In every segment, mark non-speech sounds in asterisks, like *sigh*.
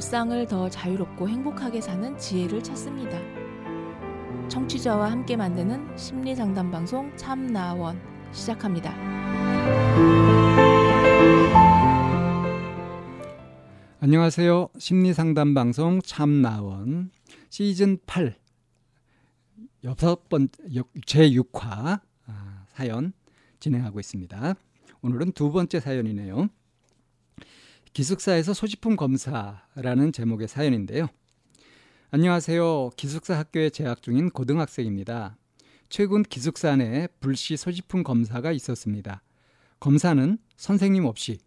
일상을 더 자유롭고 행복하게 사는 지혜를 찾습니다. 청취자와 함께 만드는 심리 상담 방송 참나원 시작합니다. 안녕하세요. 심리 상담 방송 참나원 시즌 8 여섯 번째 제 6화 아, 사연 진행하고 있습니다. 오늘은 두 번째 사연이네요. 기숙사에서 소지품 검사라는 제목의 사연인데요. 안녕하세요. 기숙사 학교에 재학 중인 고등학생입니다. 최근 기숙사 내 불시 소지품 검사가 있었습니다. 검사는 선생님 없이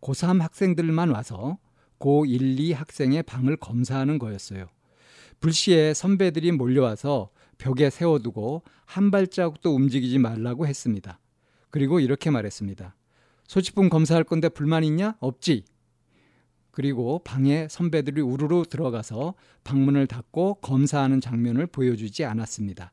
고3 학생들만 와서 고1, 2 학생의 방을 검사하는 거였어요. 불시에 선배들이 몰려와서 벽에 세워두고 한 발자국도 움직이지 말라고 했습니다. 그리고 이렇게 말했습니다. 소지품 검사할 건데 불만 있냐? 없지. 그리고 방에 선배들이 우르르 들어가서 방문을 닫고 검사하는 장면을 보여주지 않았습니다.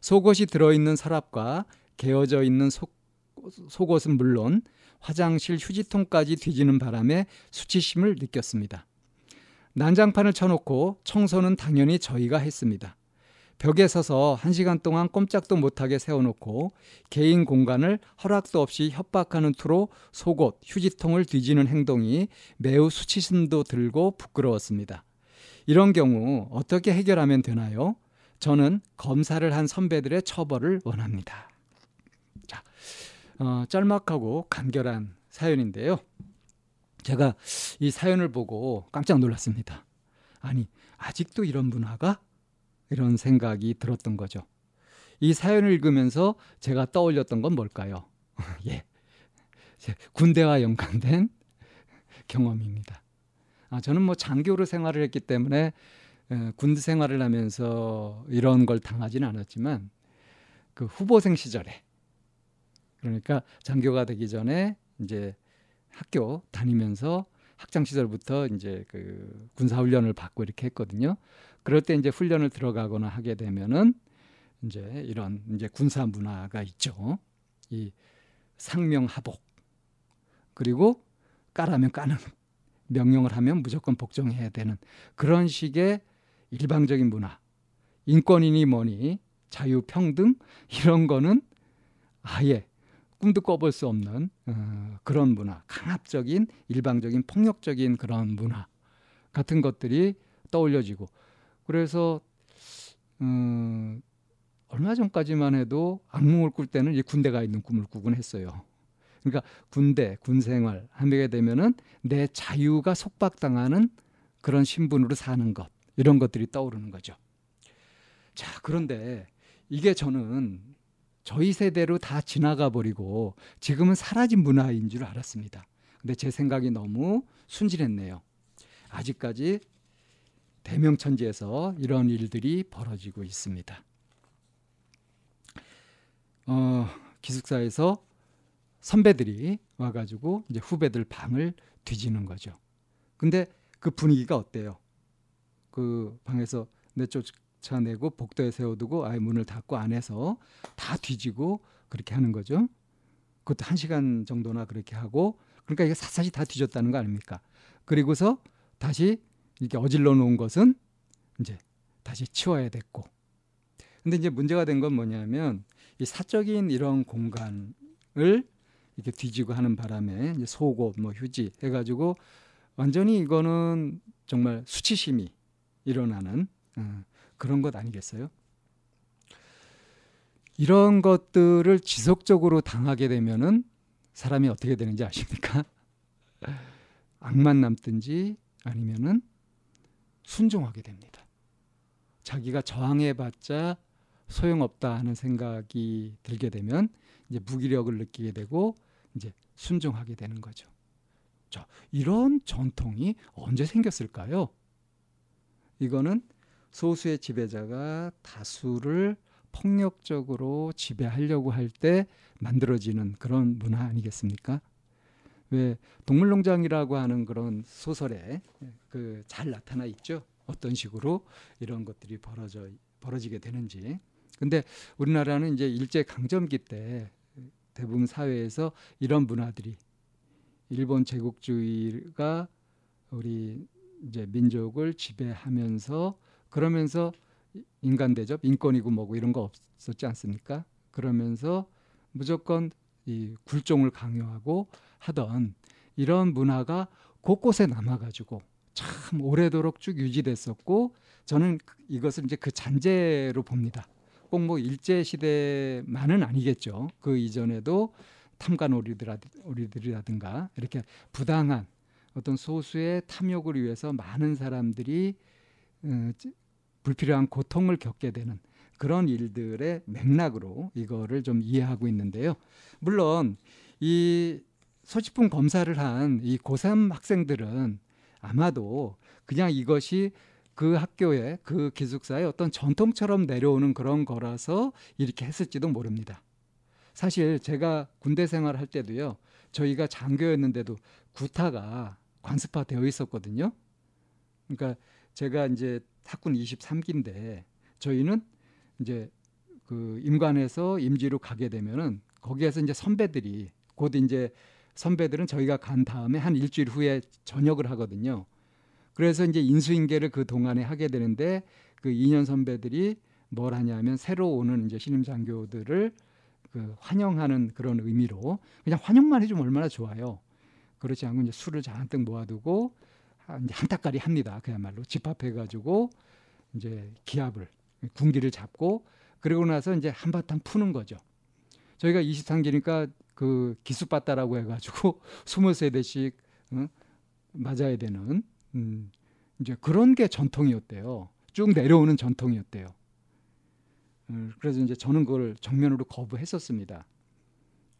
속옷이 들어있는 서랍과 개어져 있는 속, 속옷은 물론 화장실 휴지통까지 뒤지는 바람에 수치심을 느꼈습니다. 난장판을 쳐놓고 청소는 당연히 저희가 했습니다. 벽에 서서 한 시간 동안 꼼짝도 못하게 세워놓고 개인 공간을 허락도 없이 협박하는 투로 속옷, 휴지통을 뒤지는 행동이 매우 수치심도 들고 부끄러웠습니다. 이런 경우 어떻게 해결하면 되나요? 저는 검사를 한 선배들의 처벌을 원합니다. 자, 어, 짤막하고 간결한 사연인데요. 제가 이 사연을 보고 깜짝 놀랐습니다. 아니, 아직도 이런 문화가 이런 생각이 들었던 거죠. 이 사연을 읽으면서 제가 떠올렸던 건 뭘까요? *laughs* 예. 군대와 연관된 경험입니다. 아, 저는 뭐 장교로 생활을 했기 때문에 에, 군대 생활을 하면서 이런 걸 당하지는 않았지만 그 후보생 시절에 그러니까 장교가 되기 전에 이제 학교 다니면서 학창 시절부터 이제 그 군사 훈련을 받고 이렇게 했거든요. 그럴 때 이제 훈련을 들어가거나 하게 되면은 이제 이런 이제 군사 문화가 있죠. 이 상명하복 그리고 까라면 까는 명령을 하면 무조건 복종해야 되는 그런 식의 일방적인 문화. 인권이니 뭐니 자유 평등 이런 거는 아예 꿈도 꿔볼 수 없는 어, 그런 문화, 강압적인 일방적인 폭력적인 그런 문화 같은 것들이 떠올려지고 그래서 음, 얼마 전까지만 해도 악몽을 꿀 때는 이 군대가 있는 꿈을 꾸곤 했어요. 그러니까 군대, 군 생활 하게 되면은 내 자유가 속박당하는 그런 신분으로 사는 것 이런 것들이 떠오르는 거죠. 자, 그런데 이게 저는 저희 세대로 다 지나가 버리고 지금은 사라진 문화인 줄 알았습니다. 근데 제 생각이 너무 순진했네요. 아직까지 대명천지에서 이런 일들이 벌어지고 있습니다. 어, 기숙사에서 선배들이 와가지고 이제 후배들 방을 뒤지는 거죠. 근데 그 분위기가 어때요? 그 방에서 내쫓아내고 복도에 세워두고 아예 문을 닫고 안에서 다 뒤지고 그렇게 하는 거죠. 그것도 한 시간 정도나 그렇게 하고 그러니까 이게 샅샅이 다 뒤졌다는 거 아닙니까? 그리고서 다시 이렇게 어질러 놓은 것은 이제 다시 치워야 됐고. 근데 이제 문제가 된 건 뭐냐면 이 사적인 이런 공간을 이렇게 뒤지고 하는 바람에 이제 속옷, 뭐 휴지 해가지고 완전히 이거는 정말 수치심이 일어나는 어, 그런 것 아니겠어요? 이런 것들을 지속적으로 당하게 되면은 사람이 어떻게 되는지 아십니까? *laughs* 악만 남든지 아니면은 순종하게 됩니다. 자기가 저항해봤자 소용없다 하는 생각이 들게 되면 이제 무기력을 느끼게 되고 이제 순종하게 되는 거죠. 자, 이런 전통이 언제 생겼을까요? 이거는 소수의 지배자가 다수를 폭력적으로 지배하려고 할 때 만들어지는 그런 문화 아니겠습니까? 왜 동물농장이라고 하는 그런 소설에 그 잘 나타나 있죠. 어떤 식으로 이런 것들이 벌어져 벌어지게 되는지. 근데 우리나라는 이제 일제 강점기 때 대부분 사회에서 이런 문화들이 일본 제국주의가 우리 이제 민족을 지배하면서 그러면서 인간 대접, 인권이고 뭐고 이런 거 없었지 않습니까? 그러면서 무조건 이 굴종을 강요하고 하던 이런 문화가 곳곳에 남아가지고 참 오래도록 쭉 유지됐었고 저는 그, 이것을 이제 그 잔재로 봅니다. 꼭 뭐 일제 시대만은 아니겠죠. 그 이전에도 탐관오리들이라든가 이렇게 부당한 어떤 소수의 탐욕을 위해서 많은 사람들이 어, 불필요한 고통을 겪게 되는 그런 일들의 맥락으로 이거를 좀 이해하고 있는데요. 물론 이 소지품 검사를 한 이 고3 학생들은 아마도 그냥 이것이 그 학교의 그 기숙사의 어떤 전통처럼 내려오는 그런 거라서 이렇게 했을지도 모릅니다. 사실 제가 군대 생활할 때도요. 저희가 장교였는데도 구타가 관습화 되어 있었거든요. 그러니까 제가 이제 학군 23기인데 저희는 이제 그 임관에서 임지로 가게 되면은 거기에서 이제 선배들이 곧 이제 선배들은 저희가 간 다음에 한 일주일 후에 전역을 하거든요. 그래서 이제 인수인계를 그 동안에 하게 되는데 그 2년 선배들이 뭘 하냐면 새로 오는 이제 신임 장교들을 그 환영하는 그런 의미로 그냥 환영만 해주면 얼마나 좋아요. 그렇지 않고 이제 술을 잔뜩 모아두고 한, 한 달까리 합니다. 그야말로 집합해가지고 이제 기합을 군기를 잡고 그리고 나서 이제 한바탕 푸는 거죠. 저희가 23기니까 그 기수받다라고 해가지고 *laughs* 23대씩 어? 맞아야 되는 음, 이제 그런 게 전통이었대요. 쭉 내려오는 전통이었대요. 음, 그래서 이제 저는 그걸 정면으로 거부했었습니다.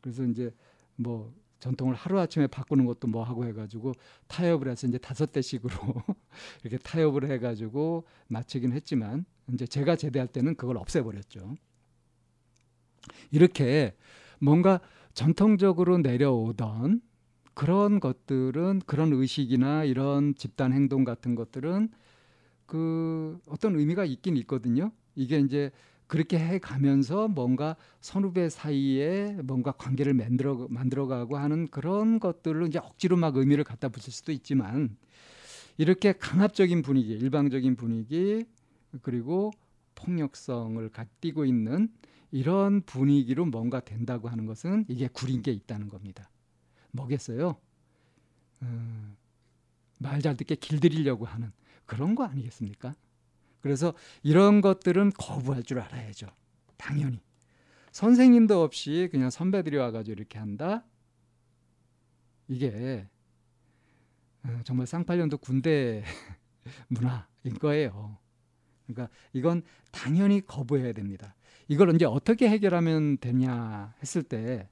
그래서 이제 뭐 전통을 하루아침에 바꾸는 것도 뭐 하고 해가지고 타협을 해서 이제 다섯 대씩으로 *laughs* 이렇게 타협을 해가지고 마치긴 했지만 이제 제가 제대할 때는 그걸 없애버렸죠. 이렇게 뭔가 전통적으로 내려오던 그런 것들은 그런 의식이나 이런 집단 행동 같은 것들은 그 어떤 의미가 있긴 있거든요. 이게 이제 그렇게 해 가면서 뭔가 선후배 사이에 뭔가 관계를 만들어 만들어 가고 하는 그런 것들로 이제 억지로 막 의미를 갖다 붙일 수도 있지만 이렇게 강압적인 분위기, 일방적인 분위기 그리고 폭력성을 갖띠고 있는 이런 분위기로 뭔가 된다고 하는 것은 이게 구린 게 있다는 겁니다. 뭐겠어요? 음, 말잘 듣게 길들이려고 하는 그런 거 아니겠습니까? 그래서 이런 것들은 거부할 줄 알아야죠. 당연히. 선생님도 없이 그냥 선배들이 와가지고 이렇게 한다? 이게 어, 정말 쌍팔년도 군대 *laughs* 문화인 거예요. 그러니까 이건 당연히 거부해야 됩니다. 이걸 이제 어떻게 해결하면 되냐 했을 때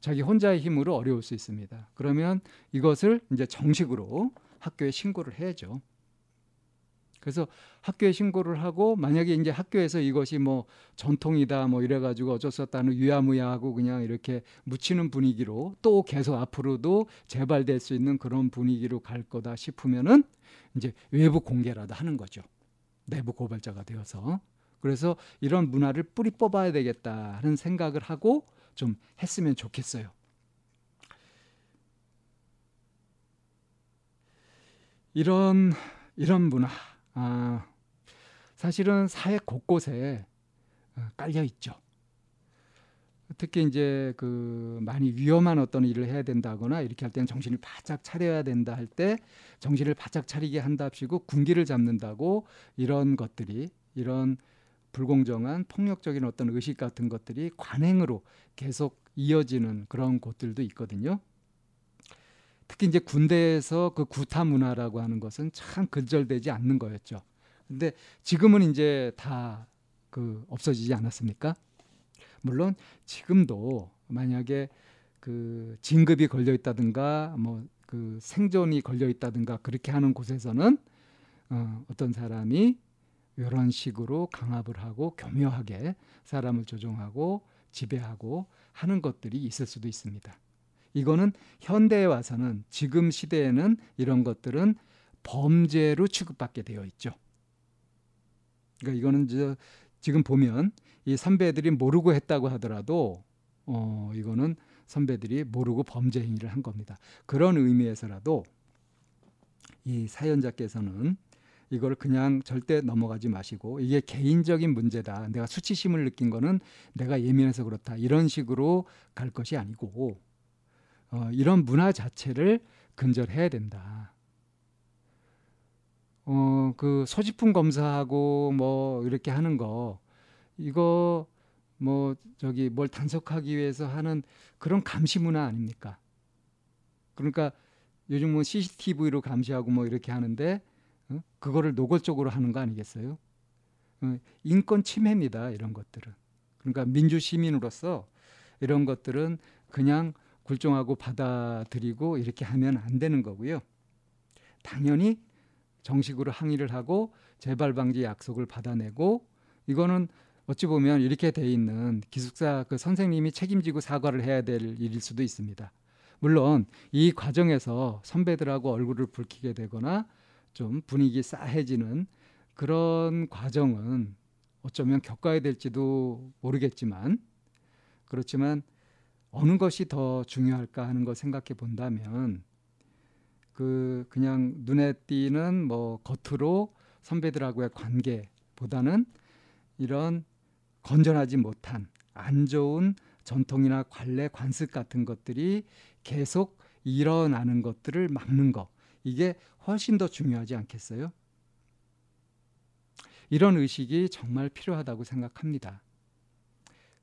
자기 혼자의 힘으로 어려울 수 있습니다. 그러면 이것을 이제 정식으로 학교에 신고를 해야죠. 그래서 학교에 신고를 하고 만약에 이제 학교에서 이것이 뭐 전통이다 뭐 이래 가지고 어쩔 수 없다는 유야무야하고 그냥 이렇게 묻히는 분위기로 또 계속 앞으로도 재발될 수 있는 그런 분위기로 갈 거다 싶으면은 이제 외부 공개라도 하는 거죠. 내부 고발자가 되어서. 그래서 이런 문화를 뿌리 뽑아야 되겠다 하는 생각을 하고 좀 했으면 좋겠어요. 이런 이런 문화 아, 사실은 사회 곳곳에 어, 깔려 있죠. 특히 이제 그 많이 위험한 어떤 일을 해야 된다거나 이렇게 할 때는 정신을 바짝 차려야 된다 할 때 정신을 바짝 차리게 한답시고 군기를 잡는다고 이런 것들이 이런 불공정한 폭력적인 어떤 의식 같은 것들이 관행으로 계속 이어지는 그런 곳들도 있거든요. 특히 이제 군대에서 그 구타 문화라고 하는 것은 참 근절되지 않는 거였죠. 근데 지금은 이제 다 그 없어지지 않았습니까? 물론 지금도 만약에 그 진급이 걸려 있다든가 뭐 그 생존이 걸려 있다든가 그렇게 하는 곳에서는 어, 어떤 사람이 이런 식으로 강압을 하고 교묘하게 사람을 조종하고 지배하고 하는 것들이 있을 수도 있습니다. 이거는 현대에 와서는 지금 시대에는 이런 것들은 범죄로 취급받게 되어 있죠. 그러니까 이거는 저 지금 보면 이 선배들이 모르고 했다고 하더라도 어 이거는 선배들이 모르고 범죄 행위를 한 겁니다. 그런 의미에서라도 이 사연자께서는 이걸 그냥 절대 넘어가지 마시고 이게 개인적인 문제다. 내가 수치심을 느낀 거는 내가 예민해서 그렇다. 이런 식으로 갈 것이 아니고 어, 이런 문화 자체를 근절해야 된다. 어, 그 소지품 검사하고 뭐 이렇게 하는 거 이거 뭐 저기 뭘 단속하기 위해서 하는 그런 감시 문화 아닙니까? 그러니까 요즘 뭐 CCTV로 감시하고 뭐 이렇게 하는데 어? 그거를 노골적으로 하는 거 아니겠어요? 어, 인권 침해입니다. 이런 것들은. 그러니까 민주 시민으로서 이런 것들은 그냥 굴종하고 받아들이고 이렇게 하면 안 되는 거고요. 당연히 정식으로 항의를 하고 재발 방지 약속을 받아내고 이거는 어찌 보면 이렇게 돼 있는 기숙사 그 선생님이 책임지고 사과를 해야 될 일일 수도 있습니다. 물론 이 과정에서 선배들하고 얼굴을 붉히게 되거나 좀 분위기 싸해지는 그런 과정은 어쩌면 겪어야 될지도 모르겠지만 그렇지만 어느 것이 더 중요할까 하는 걸 생각해 본다면 그 그냥 눈에 띄는 뭐 겉으로 선배들하고의 관계보다는 이런 건전하지 못한 안 좋은 전통이나 관례 관습 같은 것들이 계속 일어나는 것들을 막는 것 이게 훨씬 더 중요하지 않겠어요? 이런 의식이 정말 필요하다고 생각합니다.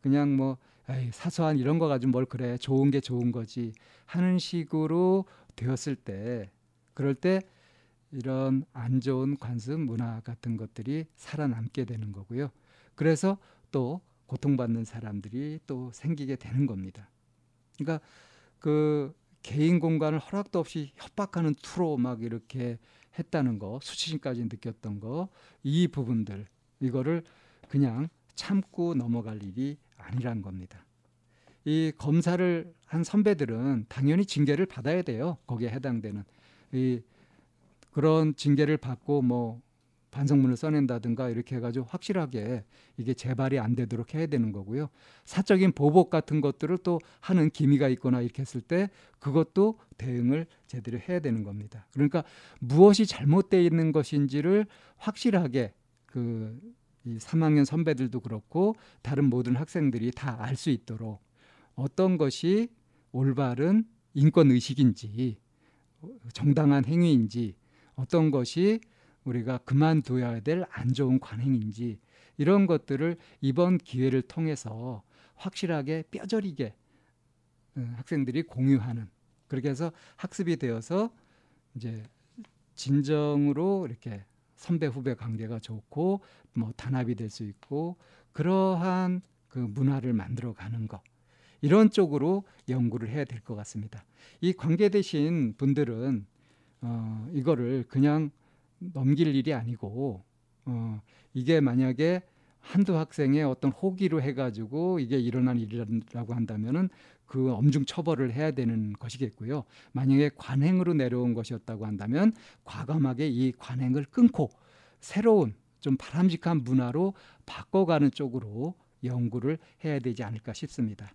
그냥 뭐 에이, 사소한 이런 거 가지고 뭘 그래 좋은 게 좋은 거지 하는 식으로 되었을 때 그럴 때 이런 안 좋은 관습 문화 같은 것들이 살아남게 되는 거고요. 그래서 또 고통받는 사람들이 또 생기게 되는 겁니다. 그러니까 그 개인 공간을 허락도 없이 협박하는 투로 막 이렇게 했다는 거, 수치심까지 느꼈던 거, 이 부분들 이거를 그냥 참고 넘어갈 일이 아니란 겁니다. 이 검사를 한 선배들은 당연히 징계를 받아야 돼요. 거기에 해당되는 이 그런 징계를 받고 뭐 반성문을 써낸다든가 이렇게 해가지고 확실하게 이게 재발이 안 되도록 해야 되는 거고요. 사적인 보복 같은 것들을 또 하는 기미가 있거나 이렇게 했을 때 그것도 대응을 제대로 해야 되는 겁니다. 그러니까 무엇이 잘못되어 있는 것인지를 확실하게 그 이 3학년 선배들도 그렇고 다른 모든 학생들이 다 알 수 있도록 어떤 것이 올바른 인권 의식인지 정당한 행위인지 어떤 것이 우리가 그만둬야 될 안 좋은 관행인지 이런 것들을 이번 기회를 통해서 확실하게 뼈저리게 어, 학생들이 공유하는 그렇게 해서 학습이 되어서 이제 진정으로 이렇게 선배 후배 관계가 좋고 뭐 단합이 될 수 있고 그러한 그 문화를 만들어 가는 것 이런 쪽으로 연구를 해야 될 것 같습니다. 이 관계되신 분들은 어, 이거를 그냥 넘길 일이 아니고 어, 이게 만약에 한두 학생의 어떤 호기로 해가지고 이게 일어난 일이라고 한다면은 그 엄중 처벌을 해야 되는 것이겠고요. 만약에 관행으로 내려온 것이었다고 한다면 과감하게 이 관행을 끊고 새로운 좀 바람직한 문화로 바꿔가는 쪽으로 연구를 해야 되지 않을까 싶습니다.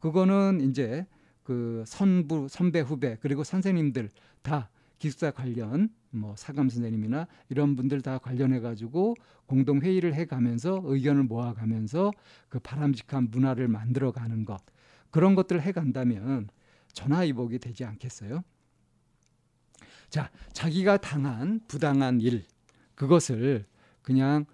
그거는 이제 그 선부 선배 후배 그리고 선생님들 다 기숙사 관련 뭐 사감 선생님이나 이런 분들 다 관련해 가지고 공동 회의를 해 가면서 의견을 모아 가면서 그 바람직한 문화를 만들어 가는 것 그런 것들을 해 간다면 전화위복이 되지 않겠어요? 자, 자기가 당한 부당한 일 그것을 그냥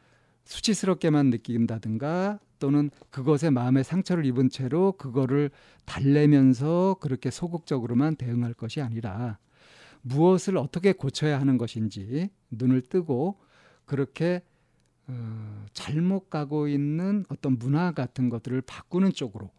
수치스럽게만 느낀다든가 또는 그것에 마음의 상처를 입은 채로 그거를 달래면서 그렇게 소극적으로만 대응할 것이 아니라 무엇을 어떻게 고쳐야 하는 것인지 눈을 뜨고 그렇게 어, 잘못 가고 있는 어떤 문화 같은 것들을 바꾸는 쪽으로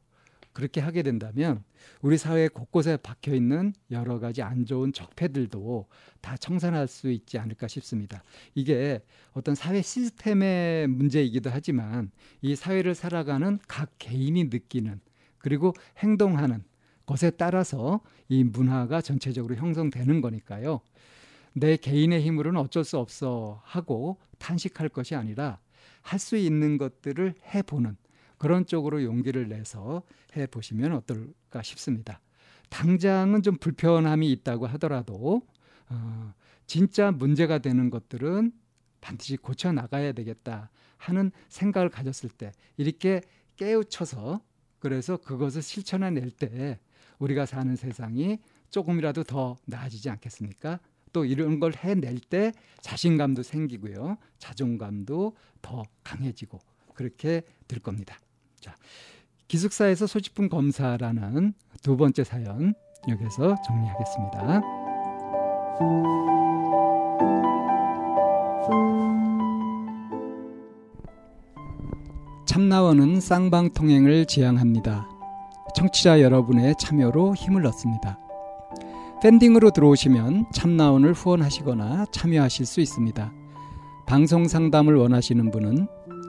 그렇게 하게 된다면 우리 사회 곳곳에 박혀 있는 여러 가지 안 좋은 적폐들도 다 청산할 수 있지 않을까 싶습니다. 이게 어떤 사회 시스템의 문제이기도 하지만 이 사회를 살아가는 각 개인이 느끼는 그리고 행동하는 것에 따라서 이 문화가 전체적으로 형성되는 거니까요. 내 개인의 힘으로는 어쩔 수 없어 하고 탄식할 것이 아니라 할 수 있는 것들을 해보는 그런 쪽으로 용기를 내서 해 보시면 어떨까 싶습니다. 당장은 좀 불편함이 있다고 하더라도 어, 진짜 문제가 되는 것들은 반드시 고쳐 나가야 되겠다 하는 생각을 가졌을 때 이렇게 깨우쳐서 그래서 그것을 실천해낼 때 우리가 사는 세상이 조금이라도 더 나아지지 않겠습니까? 또 이런 걸 해낼 때 자신감도 생기고요. 자존감도 더 강해지고 그렇게 될 겁니다. 자, 기숙사에서 소지품 검사라는 두 번째 사연 여기서 정리하겠습니다. 참나원은 쌍방통행을 지향합니다. 청취자 여러분의 참여로 힘을 얻습니다. 팬딩으로 들어오시면 참나원을 후원하시거나 참여하실 수 있습니다. 방송 상담을 원하시는 분은